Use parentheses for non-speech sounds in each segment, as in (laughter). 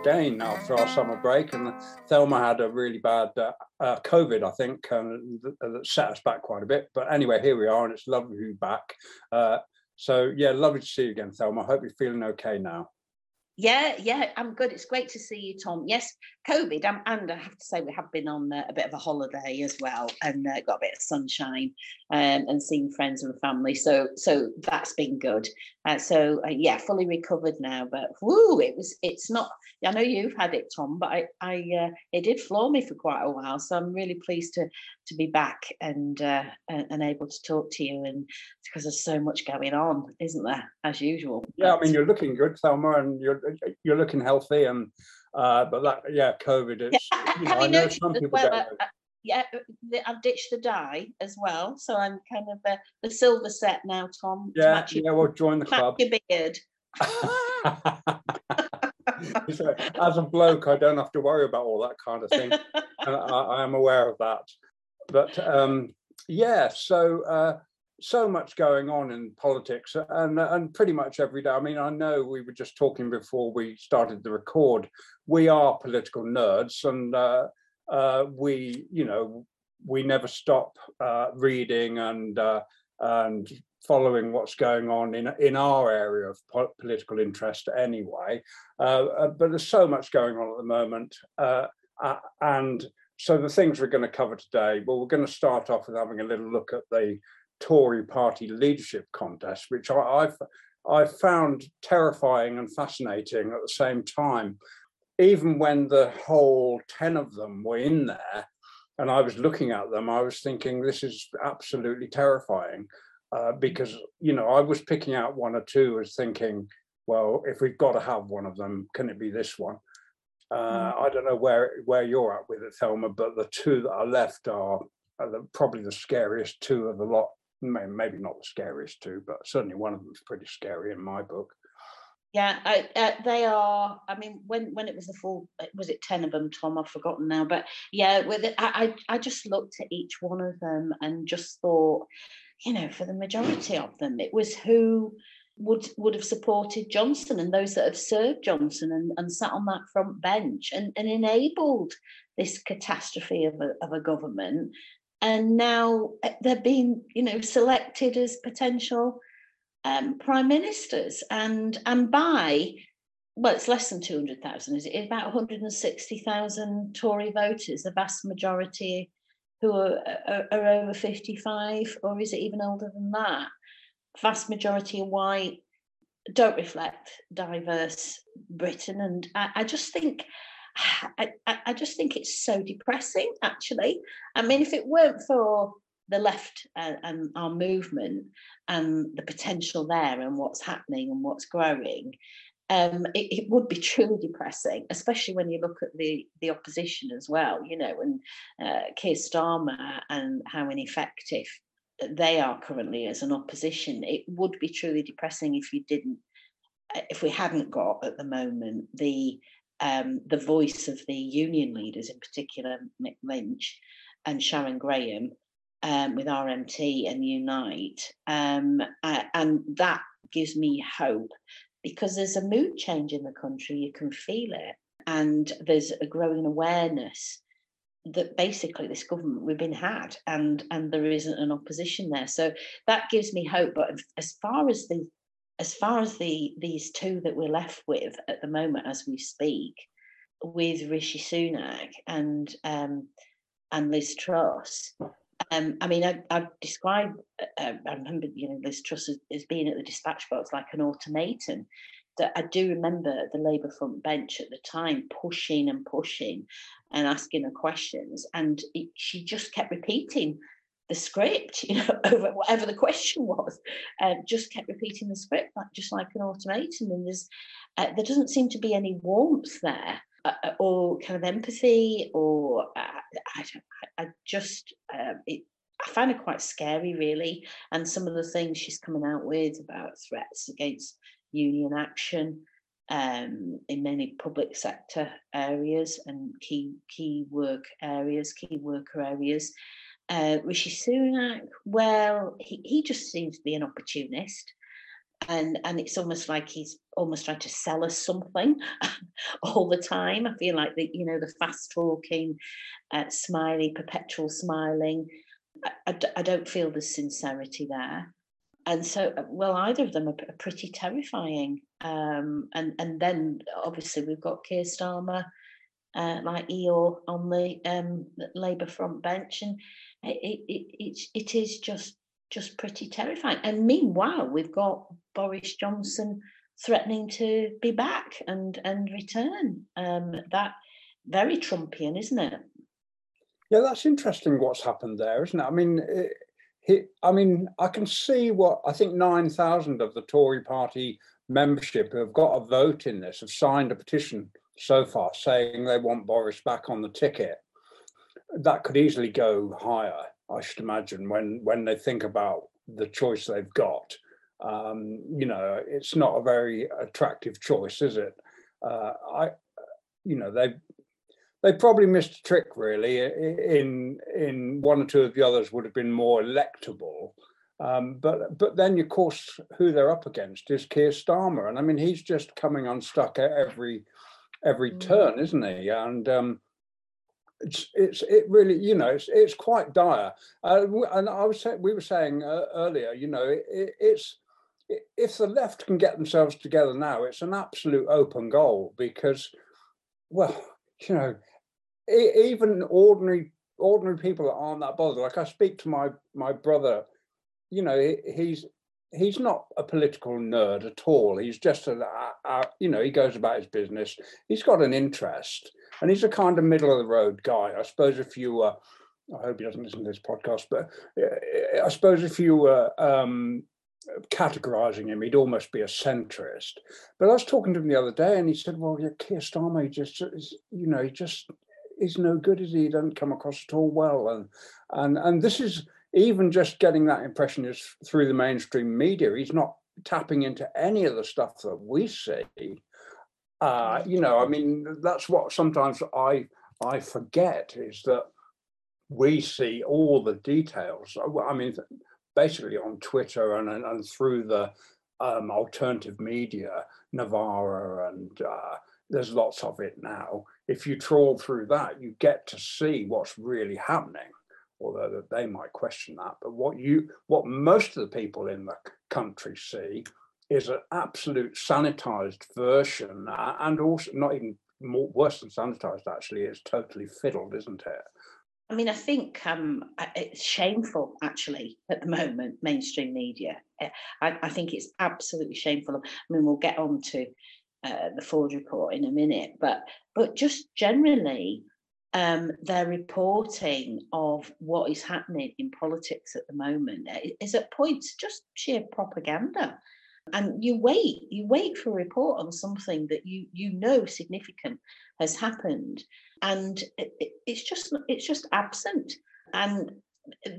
again after our summer break, and Thelma had a really bad uh, uh, COVID, I think, and that set us back quite a bit. But anyway, here we are, and it's lovely to be back. Uh, so yeah, lovely to see you again, Thelma. Hope you're feeling okay now. Yeah, yeah, I'm good. It's great to see you, Tom. Yes, COVID, um, and I have to say we have been on uh, a bit of a holiday as well, and uh, got a bit of sunshine, um, and seeing friends and family. So, so that's been good. Uh, so, uh, yeah, fully recovered now. But whoo, it was. It's not. I know you've had it, Tom, but I, I, uh, it did floor me for quite a while. So I'm really pleased to to be back and uh, and able to talk to you, and because there's so much going on, isn't there, as usual? Yeah, I mean, you're looking good, Thelma, and you're you're looking healthy and uh, but that yeah covid it's yeah, (laughs) you know, have you as well uh, uh, yeah uh, i've ditched the dye as well so i'm kind of uh, the silver set now tom yeah yeah we'll join the club. your beard. (laughs) So, as a bloke i don't have to worry about all that kind of thing (laughs) and I, I am aware of that but um yeah so uh so much going on in politics and and pretty much every day. I mean, I know we were just talking before we started the record. We are political nerds, and uh, uh, we, you know, we never stop uh, reading and uh, and following what's going on in in our area of po- political interest anyway. Uh, uh, but there's so much going on at the moment, and so the things we're going to cover today. Well, we're going to start off with having a little look at the Tory party leadership contest, which I, I've I found terrifying and fascinating at the same time. Even when the whole 10 of them were in there and I was looking at them, I was thinking, this is absolutely terrifying. Uh, because, you know, I was picking out one or two as thinking, well, if we've got to have one of them, can it be this one? Uh, mm. I don't know where where you're at with it, Thelma, but the two that are left are, are the, probably the scariest two of the lot maybe not the scariest two, but certainly one of them is pretty scary in my book. Yeah, I, uh, they are. I mean, when when it was the full, was it ten of them, Tom? I've forgotten now. But yeah, with it, I I just looked at each one of them and just thought, you know, for the majority of them, it was who would would have supported Johnson and those that have served Johnson and, and sat on that front bench and, and enabled this catastrophe of a, of a government. And now eh, they're being you know selected as potential um, prime ministers and and by well it's less than 200,000 is it? About 160,000 Tory voters the vast majority who are, are, are, over 55 or is it even older than that vast majority are white don't reflect diverse Britain and I, I just think (sighs) I, I just think it's so depressing, actually. I mean, if it weren't for the left and, and our movement and the potential there and what's happening and what's growing, um, it, it, would be truly depressing, especially when you look at the the opposition as well. You know, and uh, Keir Starmer and how ineffective they are currently as an opposition. It would be truly depressing if you didn't, if we hadn't got at the moment the um, the voice of the union leaders, in particular Mick Lynch and Sharon Graham, um, with RMT and Unite. Um, uh, and that gives me hope because there's a mood change in the country, you can feel it. And there's a growing awareness that basically this government we've been had and and there isn't an opposition there so that gives me hope but as far as the as far as the these two that we're left with at the moment as we speak, with Rishi Sunak and um, and Liz Truss, um, I mean, I, have described. Uh, I remember, you know, Liz Truss as, as, being at the dispatch box like an automaton. That I do remember the Labour front bench at the time pushing and pushing and asking her questions, and it, she just kept repeating the script, (laughs) you know, over whatever the question was, uh, just kept repeating the script, like just like an automaton. And there's uh, there doesn't seem to be any warmth there, uh, uh or kind of empathy, or uh, I, I, just um, it, I find it quite scary, really. And some of the things she's coming out with about threats against union action. Um, in many public sector areas and key key work areas, key worker areas, uh, Rishi Sunak, well, he, he just seems to be an opportunist. and and it's almost like he's almost trying to sell us something (laughs) all the time. I feel like the you know the fast talking, uh, smiley, perpetual smiling. I, don't feel the sincerity there, and so uh, well either of them are, pretty terrifying. Um, and and then obviously we've got Keir Starmer. Uh, like Eeyore on the um, Labour front bench, and it, it, it, it is just just pretty terrifying. And meanwhile, we've got Boris Johnson threatening to be back and and return. Um, that very Trumpian, isn't it? Yeah, that's interesting. What's happened there, isn't it? I mean, it, he, I mean, I can see what I think nine thousand of the Tory Party membership who have got a vote in this have signed a petition so far saying they want Boris back on the ticket. That could easily go higher. I should imagine when when they think about the choice they've got. Um, you know, it's not a very attractive choice, is it? Uh, I, you know, they they probably missed a trick really. In in one or two of the others would have been more electable. Um, but but then of course who they're up against is Keir Starmer, and I mean he's just coming unstuck at every every mm. turn, isn't he? And um, it's it's it really you know it's it's quite dire uh, and i was saying we were saying uh, earlier you know it, it, it's if the left can get themselves together now it's an absolute open goal because well you know even ordinary ordinary people aren't that bothered like i speak to my my brother you know he's he's not a political nerd at all he's just a, a, a you know he goes about his business he's got an interest and he's a kind of middle of the road guy. I suppose if you were, I hope he doesn't listen to this podcast, but uh, I suppose if you were um, categorizing him, he'd almost be a centrist. But I was talking to him the other day, and he said, "Well, yeah, Keir Starmer just, you know, he just is no good, is he? He doesn't come across at all well." And and and this is even just getting that impression is through the mainstream media. He's not tapping into any of the stuff that we see uh, you know, I mean, that's what sometimes I I forget is that we see all the details. I mean, basically on Twitter and and, and through the um, alternative media, Novara, and uh, there's lots of it now. If you trawl through that, you get to see what's really happening. Although they might question that, but what you, what most of the people in the country see is an absolute sanitized version, uh, and also not even more worse than sanitized. Actually, it's totally fiddled, isn't it? I mean, I think um, it's shameful actually at the moment, mainstream media. Eh, I, I, think it's absolutely shameful. I mean, we'll get on to uh, the Forde report in a minute, but but just generally, um, their reporting of what is happening in politics at the moment eh, is at points just sheer propaganda and you wait you wait for a report on something that you you know significant has happened. And it, it, it's just it's just absent. And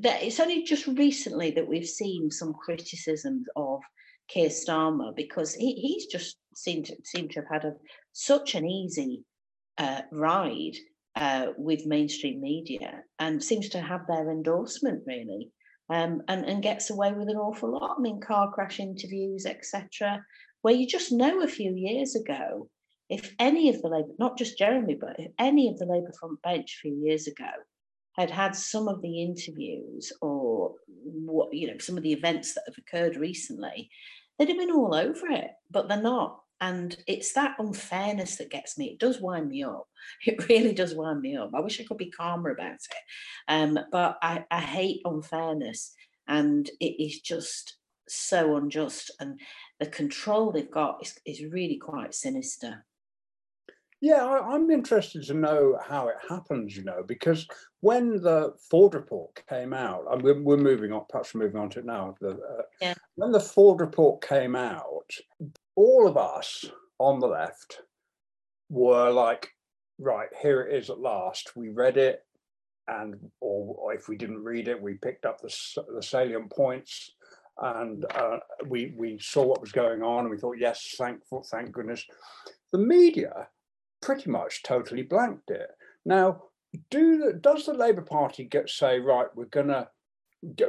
that it's only just recently that we've seen some criticisms of Keir Starmer because he, he's just seemed to seemed to have had a, such an easy uh, ride uh, with mainstream media and seems to have their endorsement really um, and, and gets away with an awful lot. I mean, car crash interviews, etc., where you just know a few years ago, if any of the Labour, not just Jeremy, but if any of the Labour front bench a few years ago had had some of the interviews or what, you know, some of the events that have occurred recently, they'd have been all over it, but they're not. And it's that unfairness that gets me. It does wind me up. (laughs) It really does wind me up. I wish I could be calmer about it. Um, but I, I hate unfairness. And it is just so unjust. And the control they've got is, is really quite sinister. Yeah, I, am interested to know how it happens, you know, because when the Forde report came out, and we're, we're moving on, perhaps we're moving on to it now. The, uh, yeah. When the Forde report came out, all of us on the left were like, right, here it is at last. We read it, and or if we didn't read it, we picked up the, the salient points, and uh, we we saw what was going on, and we thought, yes, thankful, thank goodness. The media pretty much totally blanked it. Now, do does the Labour Party get say right? We're gonna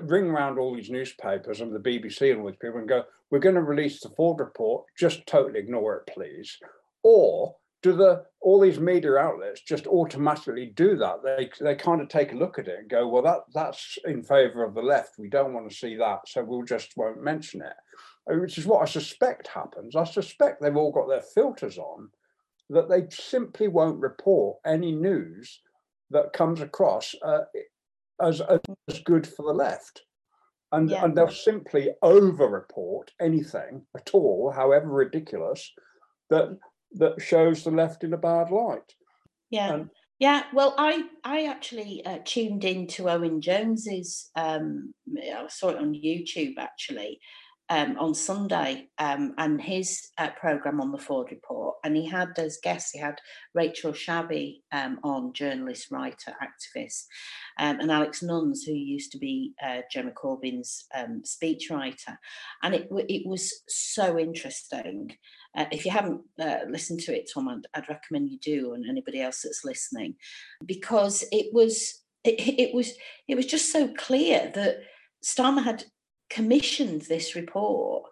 ring around all these newspapers and the BBC and all these people and go, we're going to release the Forde report, just totally ignore it, please. Or do the all these media outlets just automatically do that? They they kind of take a look at it and go, well, that that's in favour of the left. We don't want to see that, so we'll just won't mention it. Uh, which is what I suspect happens. I suspect they've all got their filters on that they simply won't report any news that comes across uh, as, as good for the left. And, yeah. and they'll simply over report anything at all, however ridiculous, that that shows the left in a bad light. Yeah. And, yeah, well, I I actually uh, tuned into Owen Jones's. Um, I saw it on YouTube actually, um, on Sunday um, and his uh, program on the Forde Report. And he had as guests, he had Rachel Shabi um, on, journalist, writer, activist, um, and Alex Nunns, who used to be uh, Jeremy Corbyn's um, speechwriter. And it, it was so interesting. Uh, if you haven't uh, listened to it, Tom, I'd, I'd, recommend you do, and anybody else that's listening, because it was it, it was it was just so clear that Starmer had commissioned this report,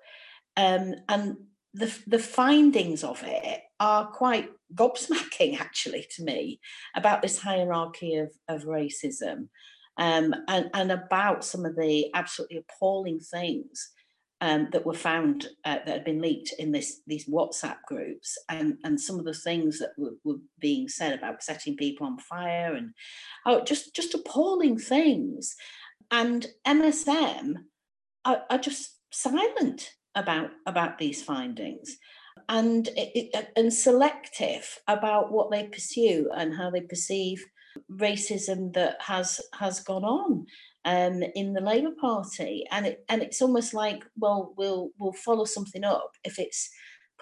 um, and the the findings of it are quite gobsmacking, (laughs) actually, to me, about this hierarchy of of racism, um, and and about some of the absolutely appalling things. Um, that were found uh, that had been leaked in this these WhatsApp groups, and and some of the things that were, were being said about setting people on fire, and oh, just just appalling things. And MSM are, are just silent about about these findings. And it, and selective about what they pursue and how they perceive racism that has has gone on um, in the Labour Party, and it and it's almost like well we'll we'll follow something up if it's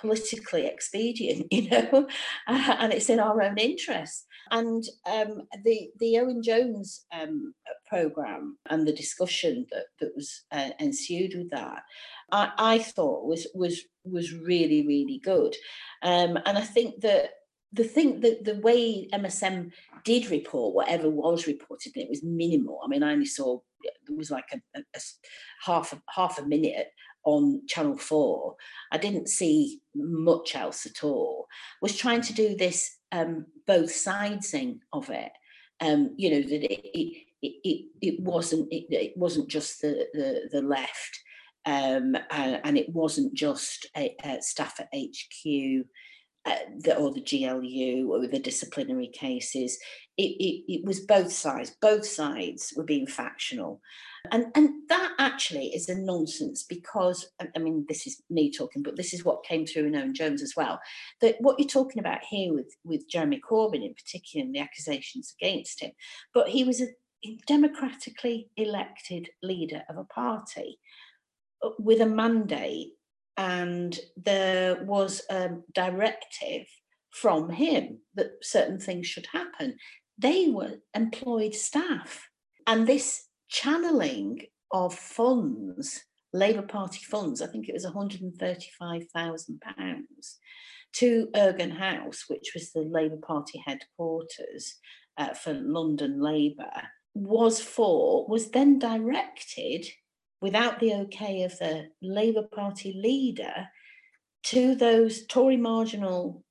politically expedient, (laughs) you know, uh, and it's in our own interest. And um, the the Owen Jones um, program and the discussion that that was uh, ensued with that, I, I thought was was was really really good, um, and I think that the thing that the way MSM did report whatever was reported, it was minimal. I mean, I only saw it was like a, a, a half a, half a minute on Channel 4, I didn't see much else at all, was trying to do this um, both sidesing of it. Um, you know, that it, it, it, it wasn't it, it wasn't just the, the, the left um, and, and, it wasn't just a, a staff at HQ uh, the, or the GLU or the disciplinary cases. It, it, it was both sides. Both sides were being factional. And, and that actually is a nonsense because, I mean, this is me talking, but this is what came through in Owen Jones as well. That what you're talking about here with, with Jeremy Corbyn in particular and the accusations against him, but he was a democratically elected leader of a party uh, with a mandate and there was a directive from him that certain things should happen. They were employed staff. And this channeling of funds, Labour Party funds, I think it was £135,000 to Ergon House, which was the Labour Party headquarters uh, for London Labour, was for, was then directed without the okay of the Labour Party leader to those Tory marginal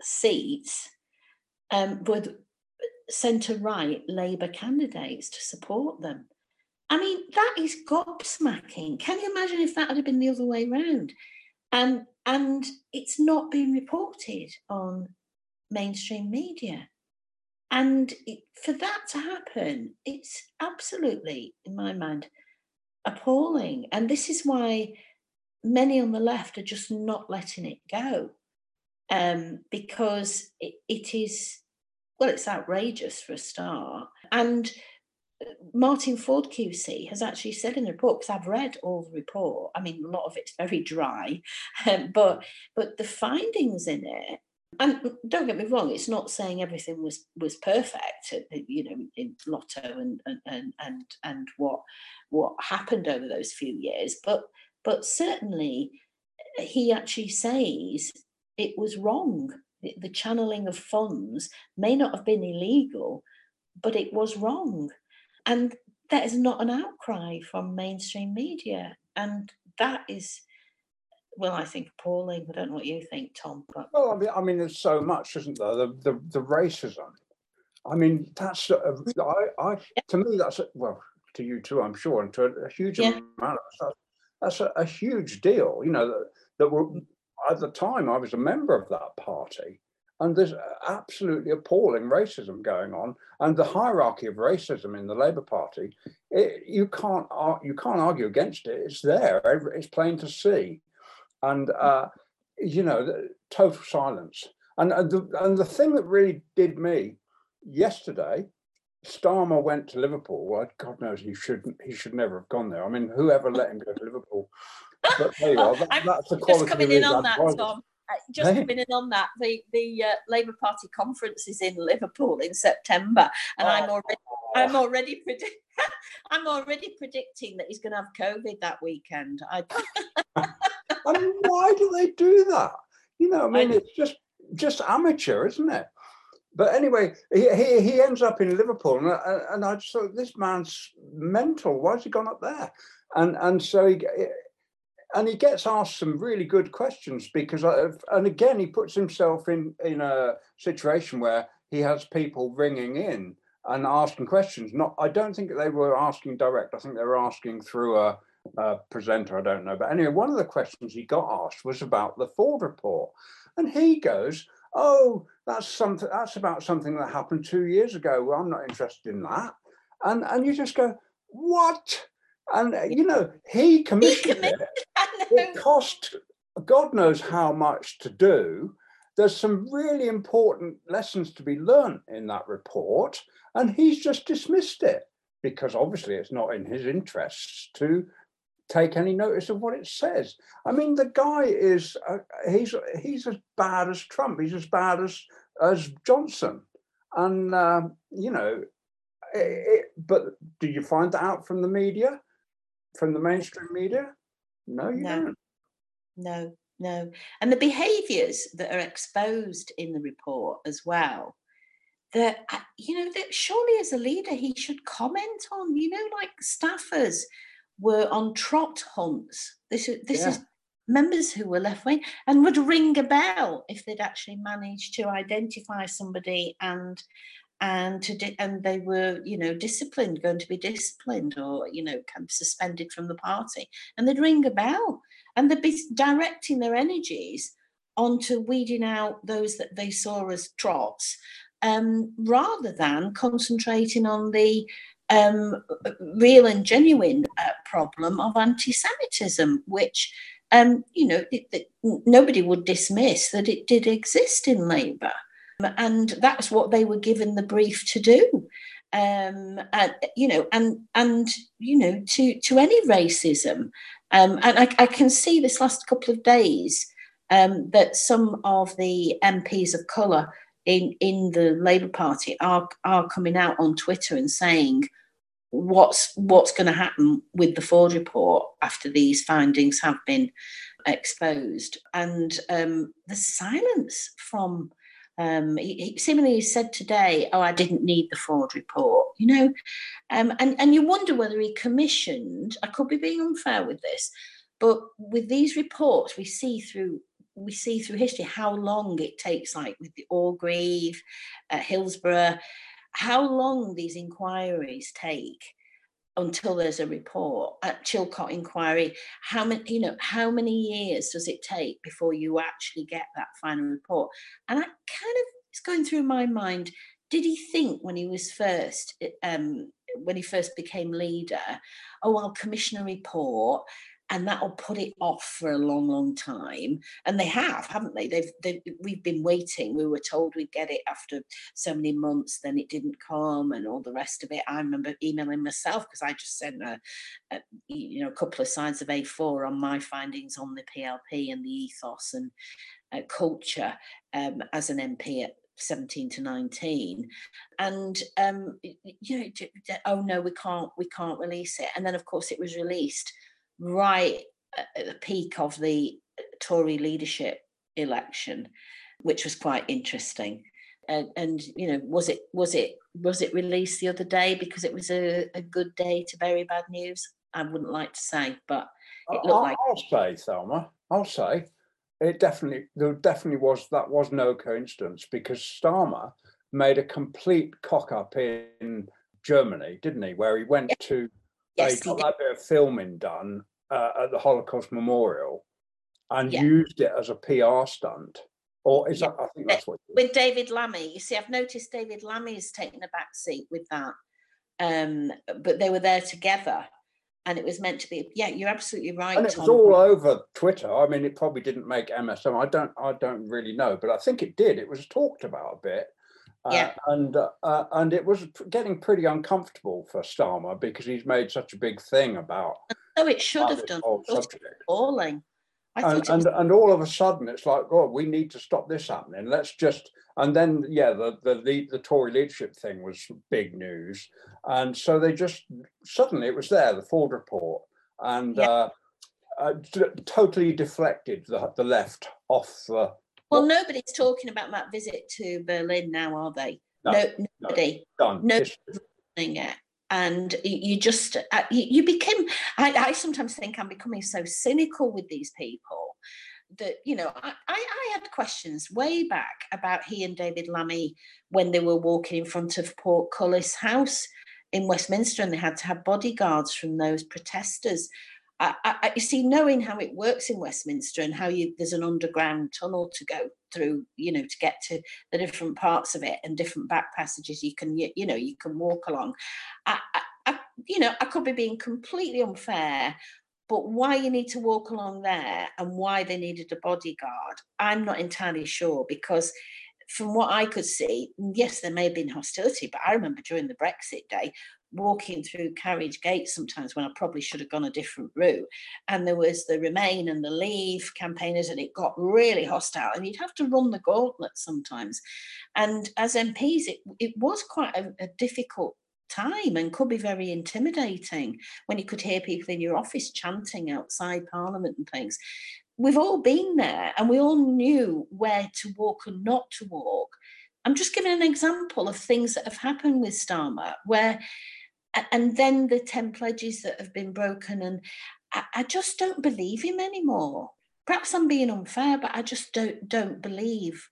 seats um, with centre right Labour candidates to support them. I mean, that is gobsmacking. Can you imagine if that had been the other way around? And and it's not been reported on mainstream media. And it, for that to happen, it's absolutely, in my mind, appalling. And this is why many on the left are just not letting it go um, because it, it is, well, it's outrageous for a start. And uh, Martin Forde QC has actually said in the report, because I've read all the report, I mean, a lot of it's very dry, (laughs) um, but but the findings in it and don't get me wrong, it's not saying everything was was perfect, uh, you know, in LOTO and and and and what what happened over those few years, but but certainly uh, he actually says it was wrong. The, the channeling of funds may not have been illegal, but it was wrong. And that is not an outcry from mainstream media. And that is, well, I think appalling. I don't know what you think, Tom. But... Well, I mean, I mean, there's so much, isn't there? The the, the racism. I mean, that's a, I, I to me that's well to you too, I'm sure, and to a, a huge yeah. amount of us, that's a, a, huge deal. You know that that were at the time I was a member of that party, and there's absolutely appalling racism going on, and the hierarchy of racism in the Labour Party, it, you can't you can't argue against it. It's there. It's plain to see, and uh, you know, total silence. And and the, and the thing that really did me yesterday, Starmer went to Liverpool. Well, God knows he shouldn't. He should never have gone there. I mean, whoever let him go to Liverpool? But there you are. That, (laughs) that's the quality. Just coming in on that, Tom. Uh, just hey. coming in on that, the the uh, Labour Party conference is in Liverpool in September, and oh. I'm already I'm already predict (laughs) I'm already predicting that he's going to have COVID that weekend. I. (laughs) I mean, why do they do that? You know, I mean, I, it's just just amateur, isn't it? But anyway, he, he, he ends up in Liverpool, and, I, and I just thought this man's mental. Why's he gone up there? And and so he and he gets asked some really good questions because uh, I and again he puts himself in in a situation where he has people ringing in and asking questions. Not i don't think they were asking direct. I think they were asking through a, a presenter. I don't know. But anyway one of the questions he got asked was about the Forde report. And he goes oh that's something that's about something that happened two years ago well i'm not interested in that and and you just go what and uh, you know he commissioned it. It cost God knows how much to do. There's some really important lessons to be learned in that report, and he's just dismissed it because obviously it's not in his interests to take any notice of what it says. I mean, the guy is uh, he's he's as bad as Trump. He's as bad as as Johnson, and uh, you know. It, it, but do you find that out from the media? from the mainstream media? No, you no. don't. No, no. And the behaviours that are exposed in the report as well, that, uh, you know, that surely as a leader he should comment on, you know, like staffers were on trot hunts. This, is this yeah. is members who were left wing and would ring a bell if they'd actually managed to identify somebody and and to di- and they were you know disciplined going to be disciplined or you know kind of suspended from the party. And they'd ring a bell and they'd be directing their energies onto weeding out those that they saw as trots um, rather than concentrating on the um, real and genuine uh, problem of anti-Semitism, which um, you know it, it, nobody would dismiss that it did exist in Labour. And that's what they were given the brief to do. Um, and you know and and you know to to any racism. Um, and I, I, can see this last couple of days um, that some of the MPs of colour in in the Labour Party are are coming out on Twitter and saying what's what's going to happen with the Forde report after these findings have been exposed and um, the silence from um, he, he seemingly said today, "Oh, I didn't need the Forde report," you know, um, and and you wonder whether he commissioned. I could be being unfair with this, but with these reports, we see through we see through history how long it takes, like with the Orgreave, uh, Hillsborough, how long these inquiries take until there's a report at Chilcot inquiry? How many you know how many years does it take before you actually get that final report? And I kind of it's going through my mind did he think when he was first um, when he first became leader oh I'll commission a report and that'll put it off for a long, long time. And they have, haven't they? They've, they've we've been waiting. We were told we'd get it after so many months, then it didn't come, and all the rest of it. I remember emailing myself because I just sent a, a, you know a couple of sides of A4 on my findings on the PLP and the ethos and uh, culture um, as an MP at 17 to 19 and um you know oh no we can't we can't release it and then of course it was released right at the peak of the Tory leadership election, which was quite interesting. and, and you know was it was it was it released the other day because it was a, a good day to bury bad news? I wouldn't like to say but it looked I'll, like I'll say Thelma I'll say it definitely there definitely was that was no coincidence because Starmer made a complete cock up in Germany didn't he? Where he went to yes they he got that bit of filming done uh, at the Holocaust Memorial and Yeah. used it as a PR stunt. Or is Yeah. that? I think that's what. with david lammy you see i've noticed david lammy has taken a back seat with that um but they were there together and it was meant to be yeah you're absolutely right And it was Tom. all over Twitter. I mean, it probably didn't make MSM. I don't. I don't really know, but I think it did. It was talked about a bit. Uh, Yeah. and uh, uh, and it was getting pretty uncomfortable for Starmer because he's made such a big thing about, so it should have done. whole It was subject. appalling. And, and and all of a sudden it's like oh we need to stop this happening. Let's just and then yeah the the the, the tory leadership thing was big news. And so they just suddenly it was there the Forde report. And Yeah. uh, uh totally deflected the, the left off the well what- nobody's talking about that visit to berlin now are they? No, no, nobody. Done. No- It's- doing it and you just uh, you, became I, I sometimes think i'm becoming so cynical with these people that you know I, I I had questions way back about he and david lammy when they were walking in front of portcullis house in westminster and they had to have bodyguards from those protesters I, I, see, knowing how it works in Westminster and how you there's an underground tunnel to go through, you know, to get to the different parts of it and different back passages you can, you, you know, you can walk along. I, I, you know, I could be being completely unfair, but why you need to walk along there and why they needed a bodyguard, I'm not entirely sure because from what I could see, yes, there may have been hostility, but I remember during the Brexit day walking through carriage gates sometimes when I probably should have gone a different route. And there was the Remain and the Leave campaigners, and it got really hostile. And you'd have to run the gauntlet sometimes. And as MPs, it, it was quite a, a difficult time and could be very intimidating when you could hear people in your office chanting outside Parliament and things. We've all been there and we all knew where to walk and not to walk. I'm just giving an example of things that have happened with Starmer where and then the 10 pledges that have been broken and I, I just don't believe him anymore. Perhaps i'm being unfair but i just don't don't believe.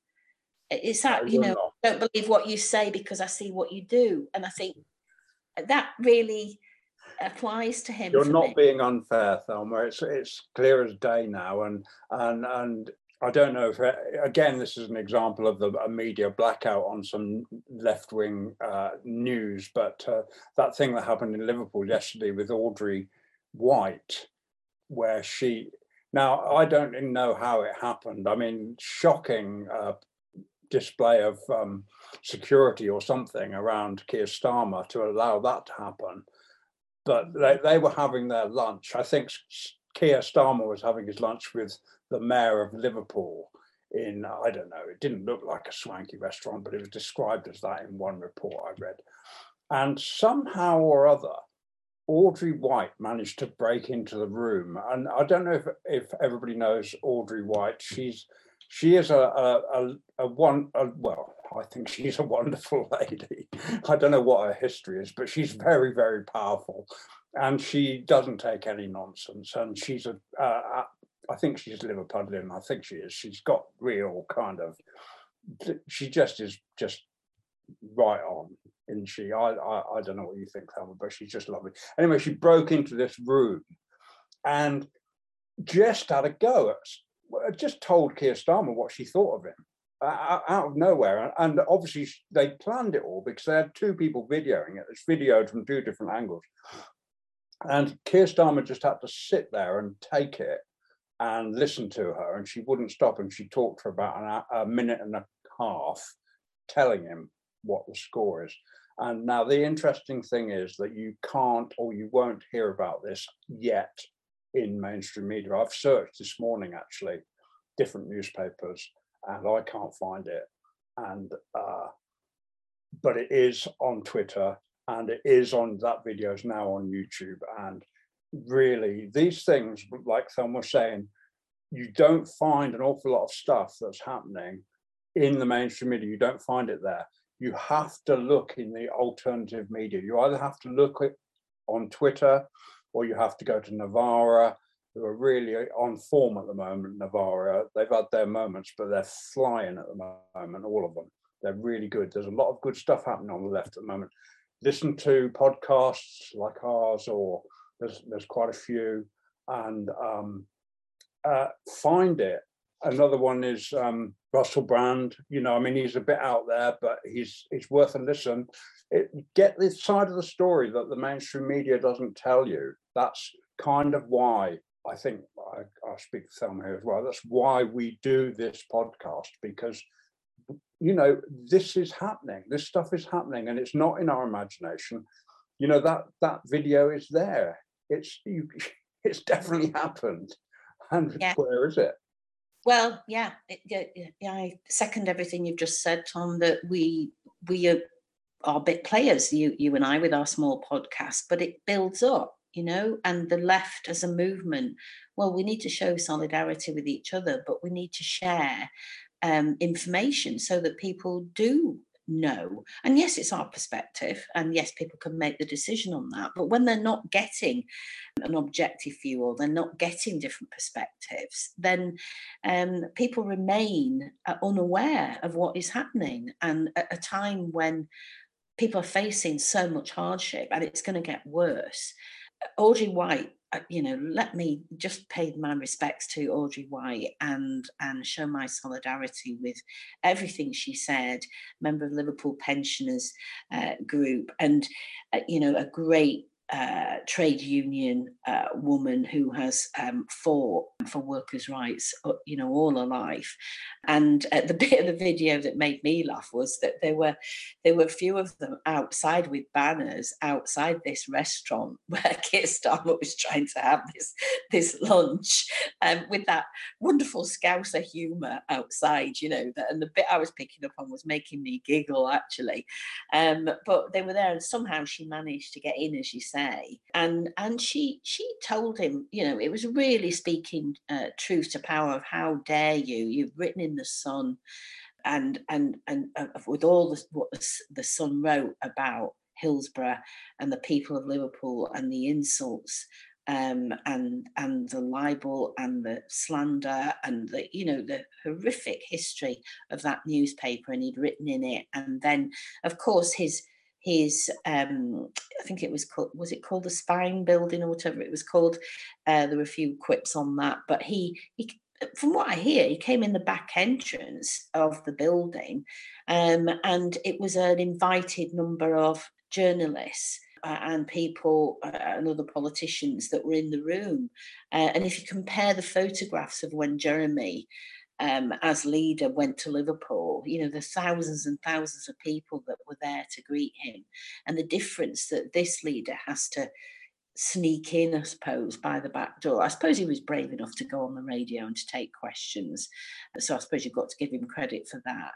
It's that you know don't believe what you say because i see what you do. And i think that really applies to him You're not me. being unfair, Thelma. It's it's clear as day now, and and and I don't know if again this is an example of the a media blackout on some left wing uh, news, but uh, that thing that happened in Liverpool yesterday with Audrey White, where she now I don't even know how it happened. I mean, shocking uh, display of um, security or something around Keir Starmer to allow that to happen but they, they were having their lunch. I think Keir Starmer was having his lunch with the mayor of Liverpool in, uh, I don't know, it didn't look like a swanky restaurant, but it was described as that in one report I read. And somehow or other, Audrey White managed to break into the room. And I don't know if, if everybody knows Audrey White. She's she is a a, a, a one a, well, I think she's a (laughs) wonderful lady. I don't know what her history is, but she's very, very powerful, and she doesn't take any nonsense. And she's a, uh, I think she's Liverpudlian. I think she is. She's got real kind of. She just is just right on, isn't she? I I, I don't know what you think, Thelma, but she's just lovely. Anyway, she broke into this room, and just had a go at just told Keir Starmer what she thought of him uh, out of nowhere. And obviously, they planned it all because they had two people videoing it. It's videoed from two different angles. And Keir Starmer just had to sit there and take it and listen to her. And she wouldn't stop. And she talked for about an, a minute and a half, telling him what the score is. And now the interesting thing is that you can't or you won't hear about this yet in mainstream media. I've searched this morning actually, different newspapers, and I can't find it. And uh, but it is on Twitter and it is on that video is now on YouTube. And really, these things, like someone was saying, you don't find an awful lot of stuff that's happening in the mainstream media. You don't find it there. You have to look in the alternative media. You either have to look on Twitter or you have to go to Novara, who are really on form at the moment. Novara, they've had their moments, but they're flying at the moment, all of them. They're really good. There's a lot of good stuff happening on the left at the moment. Listen to podcasts like ours, or there's there's quite a few, and um, uh, find it. Another one is um, Russell Brand. You know, I mean, he's a bit out there, but he's he's worth a listen. It, get this side of the story that the mainstream media doesn't tell you. That's kind of why I think I, I speak to Thelma here as well. That's why we do this podcast because you know this is happening. This stuff is happening, and it's not in our imagination. You know that that video is there. It's you. (laughs) It's definitely happened. And yeah. where is it? Well, yeah, it, yeah, I second everything you've just said, Tom. That we we are, are bit players, you you and I, with our small podcast, but it builds up you know, and the left as a movement. Well, we need to show solidarity with each other, but we need to share um, information so that people do know. And yes, it's our perspective, and yes, people can make the decision on that. But when they're not getting an objective view or they're not getting different perspectives, then um, people remain uh, unaware of what is happening. And at a time when people are facing so much hardship and it's going to get worse, Audrey White, you know, let me just pay my respects to Audrey White and and show my solidarity with everything she said. Member of Liverpool Pensioners uh, Group, and uh, you know, a great uh, trade union uh, woman who has um, fought for workers' rights, uh, you know, all her life. And uh, the (laughs) bit of the video that made me laugh was that there were there were a few of them outside with banners outside this restaurant (laughs) where Keir Starmer was trying to have this this lunch, um, with that wonderful Scouser humour outside, you know. That, and the bit I was picking up on was making me giggle actually. Um, but they were there, and somehow she managed to get in, as you said say. And and she she told him you know it was really speaking uh, truth to power of how dare you? You've written in the sun and and and uh, with all the, what the, sun wrote about hillsborough and the people of liverpool and the insults um, and and the libel and the slander and the you know the horrific history of that newspaper and he'd written in it. And then of course his his um, I think it was called was it called the spine building or whatever it was called. Uh, there were a few quips on that, but he he from what I hear, he came in the back entrance of the building, um, and it was an invited number of journalists. Uh, and people uh, and other politicians that were in the room. Uh, and if you compare the photographs of when Jeremy um, as leader went to Liverpool, you know, the thousands and thousands of people that were there to greet him, and the difference that this leader has to sneak in, I suppose, by the back door. I suppose he was brave enough to go on the radio and to take questions. So I suppose you've got to give him credit for that.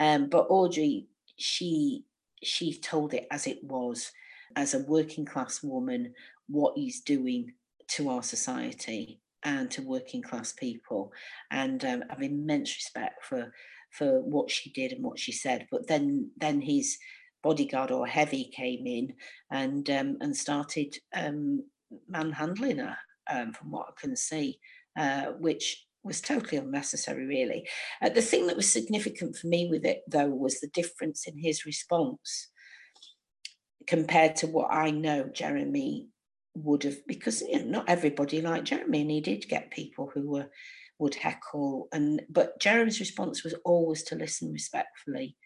Um, but Audrey, she she told it as it was, as a working class woman, what he's doing to our society and to working class people. And um, I have immense respect for for what she did and what she said. But then then his bodyguard or heavy came in and um, and started um, manhandling her, um, from what I can see, uh, which was totally unnecessary, really. Uh, the thing that was significant for me with it, though, was the difference in his response compared to what I know Jeremy would have because you know, not everybody liked Jeremy, and he did get people who were would heckle and but Jeremy's response was always to listen respectfully,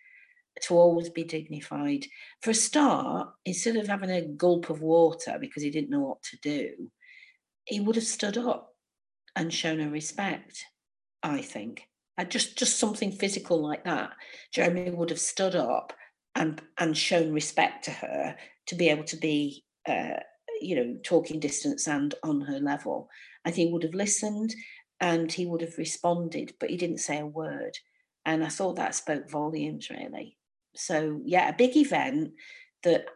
to always be dignified. For a start, instead of having a gulp of water because he didn't know what to do, he would have stood up and shown her respect. I think. And just just something physical like that. Jeremy would have stood up and and shown respect to her to be able to be uh, you know, talking distance and on her level. And he would have listened and he would have responded, but he didn't say a word. And I thought that spoke volumes, really. So, yeah, a big event that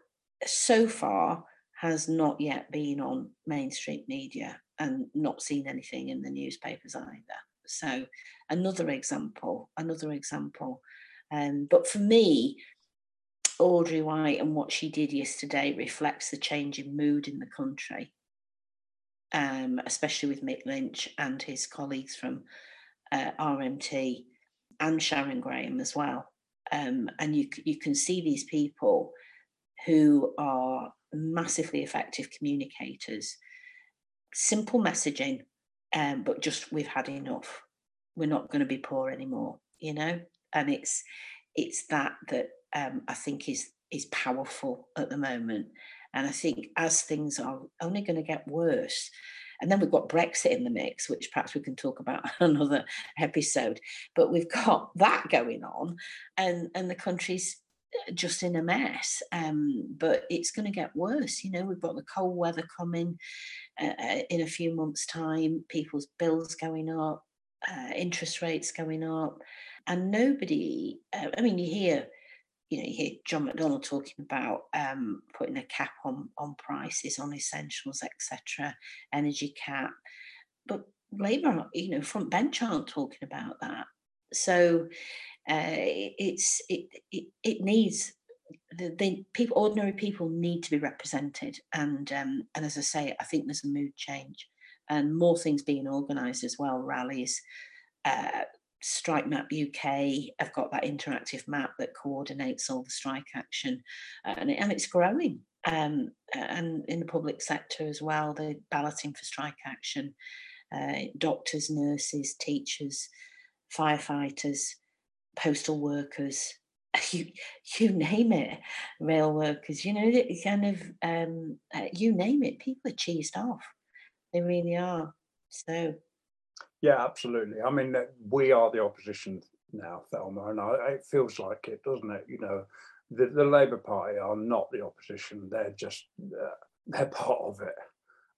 so far has not yet been on mainstream media and not seen anything in the newspapers either. So another example, another example. Um, but for me, Audrey White and what she did yesterday reflects the change in mood in the country, um, especially with Mick Lynch and his colleagues from uh, RMT and Sharon Graham as well. Um, and you you can see these people who are massively effective communicators. Simple messaging, um, but just we've had enough. We're not going to be poor anymore, you know. And it's it's that that um, I think is is powerful at the moment. And I think as things are only going to get worse, and then we've got Brexit in the mix, which perhaps we can talk about (laughs) another episode. But we've got that going on, and and the country's uh, just in a mess. Um, but it's going to get worse. You know, we've got the cold weather coming uh, uh, in a few months' time. People's bills going up, uh, interest rates going up, and nobody. Uh, I mean, you hear you know, you hear John McDonnell talking about um, putting a cap on on prices on essentials, etc., energy cap, but Labour, you know, front bench aren't talking about that. So uh, it's it, it it needs the, the, people, ordinary people, need to be represented, and um, and as I say, I think there's a mood change and more things being organised as well, rallies, uh, Strike Map UK have got that interactive map that coordinates all the strike action, and, it, and it's growing. Um, and in the public sector as well, they're balloting for strike action. Uh, doctors, nurses, teachers, firefighters, postal workers, (laughs) you you name it, rail workers. You know, kind of um, uh, you name it. People are cheesed off. They really are. So yeah, absolutely. I mean, we are the opposition now, Thelma, and I, it feels like it, doesn't it? You know, the, the Labour Party are not the opposition; they're just uh, they're part of it,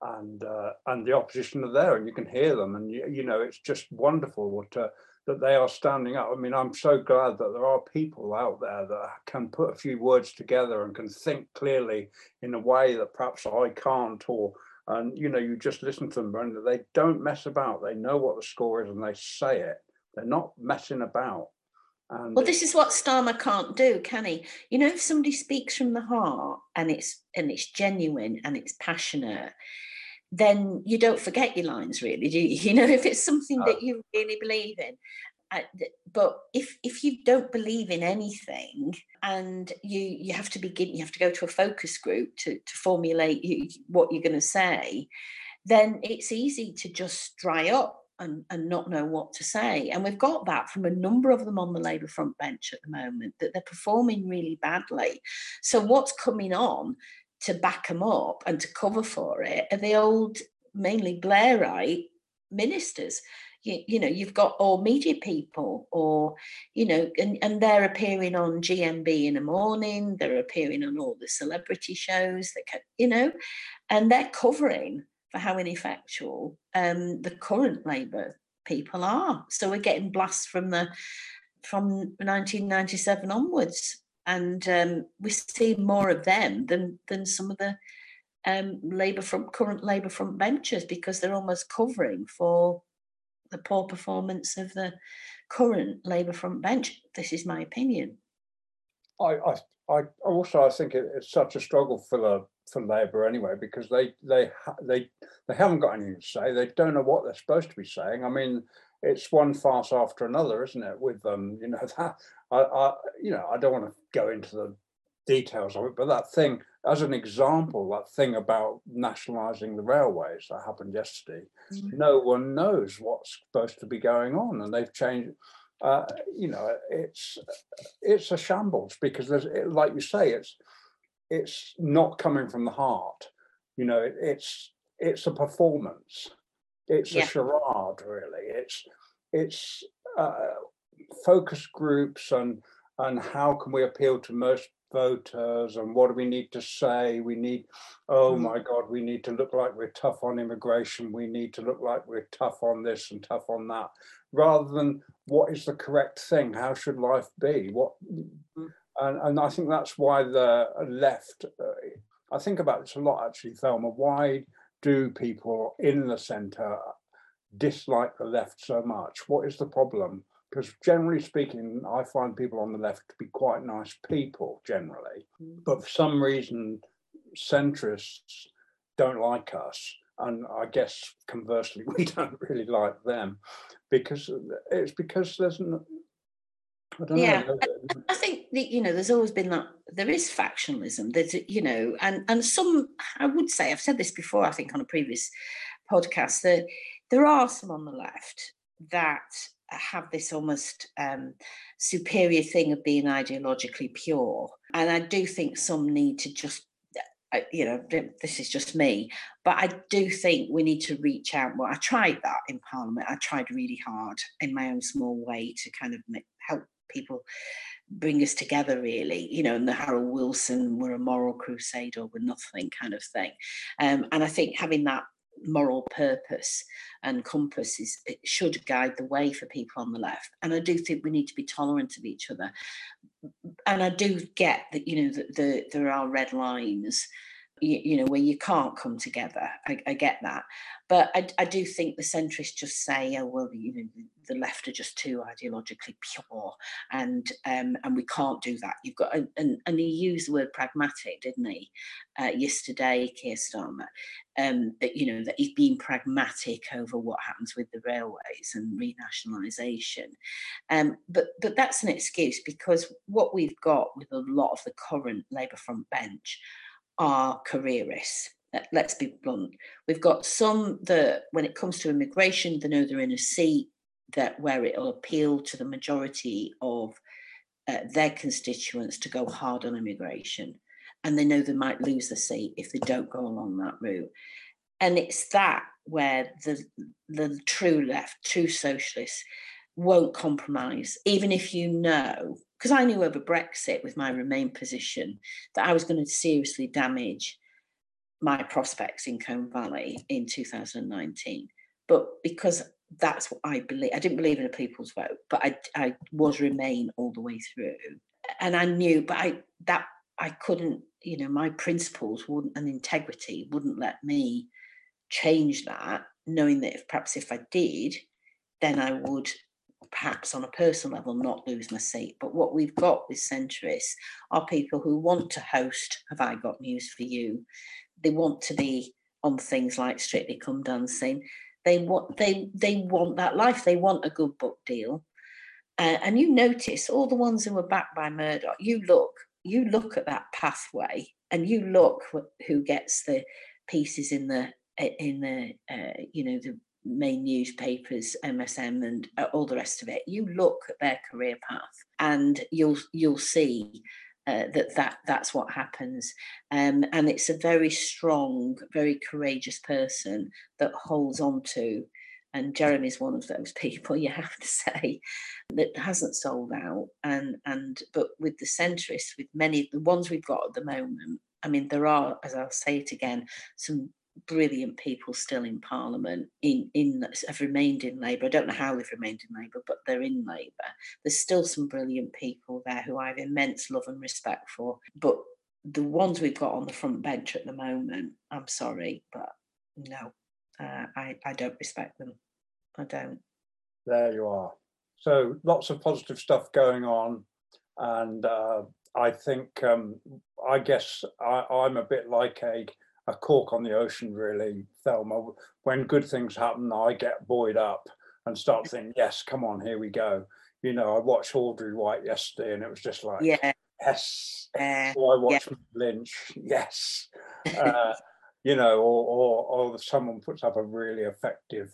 and uh, and the opposition are there, and you can hear them, and you, you know, it's just wonderful to, that they are standing up. I mean, I'm so glad that there are people out there that can put a few words together and can think clearly in a way that perhaps I can't, or and you know you just listen to them Brenda they don't mess about. They know what the score is and they say it. They're not messing about. And well this is what Starmer can't do can he? You know if somebody speaks from the heart and it's and it's genuine and it's passionate then you don't forget your lines really do you, (laughs) you know if it's something that you really believe in but if if you don't believe in anything and you you have to begin you have to go to a focus group to to formulate you, what you're going to say then it's easy to just dry up and, and not know what to say. And we've got that from a number of them on the Labour front bench at the moment, that they're performing really badly. So, what's coming on to back them up and to cover for it are the old, mainly Blairite ministers you, you know you've got all media people or you know and, and they're appearing on gmb in the morning they're appearing on all the celebrity shows that can, you know and they're covering for how ineffectual um, the current labour people are. So we're getting blasts from the from 1997 onwards and um, we see more of them than than some of the um, labour from current labour front benches because they're almost covering for the poor performance of the current Labour front bench. This is my opinion. I, I, I also I think it, it's such a struggle for the for Labour anyway because they they they they haven't got anything to say. They don't know what they're supposed to be saying. I mean, it's one farce after another, isn't it? With um, you know (laughs) that I, I you know I don't want to go into the details of it, but that thing, as an example, that thing about nationalising the railways that happened yesterday, mm-hmm. no one knows what's supposed to be going on, and they've changed. Uh, you know, it's it's a shambles because there's, like you say, it's it's not coming from the heart. You know, it, it's it's a performance. It's yeah. a charade, really. It's it's uh, focus groups and and how can we appeal to most voters and what do we need to say? We need, oh mm. my God, we need to look like we're tough on immigration. We need to look like we're tough on this and tough on that, rather than what is the correct thing? How should life be? What, mm. and, and I think that's why the left, uh, I think about this a lot actually, Thelma. Why do people in the centre dislike the left so much? What is the problem? Because generally speaking, I find people on the left to be quite nice people generally, but for some reason, centrists don't like us. And I guess conversely, (laughs) we don't really like them because it's because there's no, I yeah, know. I think that, you know there's always been that there is factionalism. There's you know, and and some I would say I've said this before. I think on a previous podcast that there are some on the left that have this almost um, superior thing of being ideologically pure, and I do think some need to just you know, this is just me, but I do think we need to reach out more. I tried that in Parliament. I tried really hard in my own small way to kind of help people bring us together really you know and the harold wilson we're a moral crusade or we're nothing kind of thing um, and i think having that moral purpose and compass is it should guide the way for people on the left. And i do think we need to be tolerant of each other. And i do get that you know that the, there are red lines you, you, know where you can't come together. I, I get that. But I, I, do think the centrists just say oh well you know the left are just too ideologically pure and um, and we can't do that. You've got and, and he used the word pragmatic didn't he uh, yesterday Keir Starmer um, that you know that he's been pragmatic over what happens with the railways and renationalisation um, but but that's an excuse because what we've got with a lot of the current Labour front bench are careerists. Let's be blunt. We've got some that, when it comes to immigration, they know they're in a seat that where it'll appeal to the majority of uh, their constituents to go hard on immigration, and they know they might lose the seat if they don't go along that route. And it's that where the the true left, true socialists, won't compromise, even if you know because I knew over Brexit with my Remain position that I was going to seriously damage my prospects in Colne Valley in 2019. But because that's what I believe, I didn't believe in a people's vote, but I, I was Remain all the way through. And I knew, but I that I couldn't, you know, my principles wouldn't and integrity wouldn't let me change that, knowing that if perhaps if I did, then I would perhaps on a personal level not lose my seat. But what we've got with centrists are people who want to host Have I Got News for You? They want to be on things like Strictly Come Dancing. They want they they want that life. They want a good book deal. Uh, and you notice all the ones who were backed by Murdoch, you look, you look at that pathway and you look who gets the pieces in the in the uh, you know the main newspapers, MSM, and uh, all the rest of it. You look at their career path, and you'll you'll see uh, that that that's what happens. Um, and it's a very strong, very courageous person that holds on to. And Jeremy's one of those (laughs) people, you have to say, that hasn't sold out. And and but with the centrists, with many the ones we've got at the moment, I mean, there are, as I'll say it again, some brilliant people still in Parliament in in have remained in Labour. I don't know how they've remained in Labour, but they're in Labour. There's still some brilliant people there who I have immense love and respect for. But the ones we've got on the front bench at the moment, I'm sorry, but no, uh, I I don't respect them. I don't. There you are. So lots of positive stuff going on, and uh, I think um, I guess I, I'm a bit like a a cork on the ocean, really, Thelma. When good things happen, I get buoyed up and start thinking, yes, come on, here we go. You know, I watched Audrey White yesterday and it was just like, yeah. yes. Uh, or I watched yeah. Lynch, (laughs) yes. (laughs) Uh, you know, or, or, or someone puts up a really effective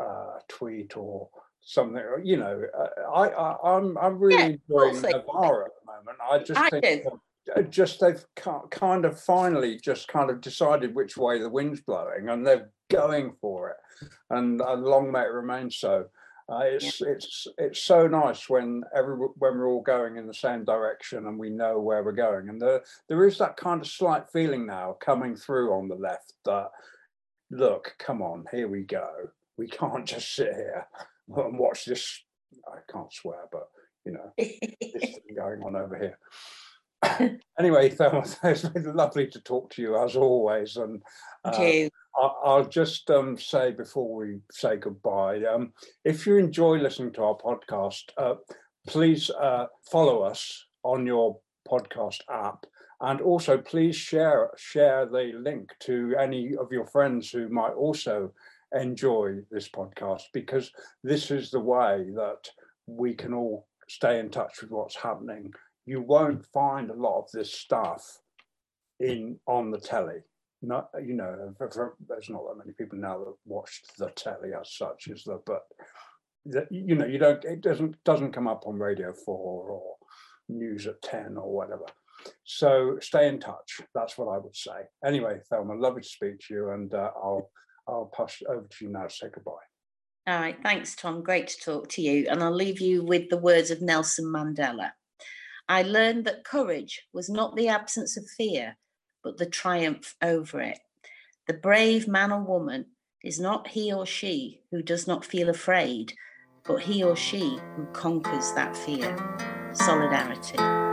uh, tweet or something. You know, uh, I, I I'm I'm really yeah, enjoying Novara at the moment. I just I think just they've kind of finally just kind of decided which way the wind's blowing and they're going for it. And uh, long may it remain so. Uh, it's yeah. it's it's so nice when every when we're all going in the same direction and we know where we're going. And there there is that kind of slight feeling now coming through on the left that look come on here we go. We can't just sit here and watch this. I can't swear but you know this thing (laughs) going on over here (coughs) anyway, Thelma, (laughs) it's been lovely to talk to you as always. And uh, I'll just um, say before we say goodbye, um, if you enjoy listening to our podcast, uh, please uh, follow us on your podcast app, and also please share share the link to any of your friends who might also enjoy this podcast, because this is the way that we can all stay in touch with what's happening. You won't find a lot of this stuff in on the telly. Not you know there's not that many people now that watch the telly as such is there? But that you know you don't it doesn't doesn't come up on radio 4 or news at 10 or whatever. So stay in touch that's what i would say. Anyway thelma lovely to speak to you and uh, i'll i'll pass over to you now. To say goodbye. All right thanks tom. Great to talk to you and i'll leave you with the words of nelson mandela i learned that courage was not the absence of fear but the triumph over it. The brave man or woman is not he or she who does not feel afraid, but he or she who conquers that fear. Solidarity.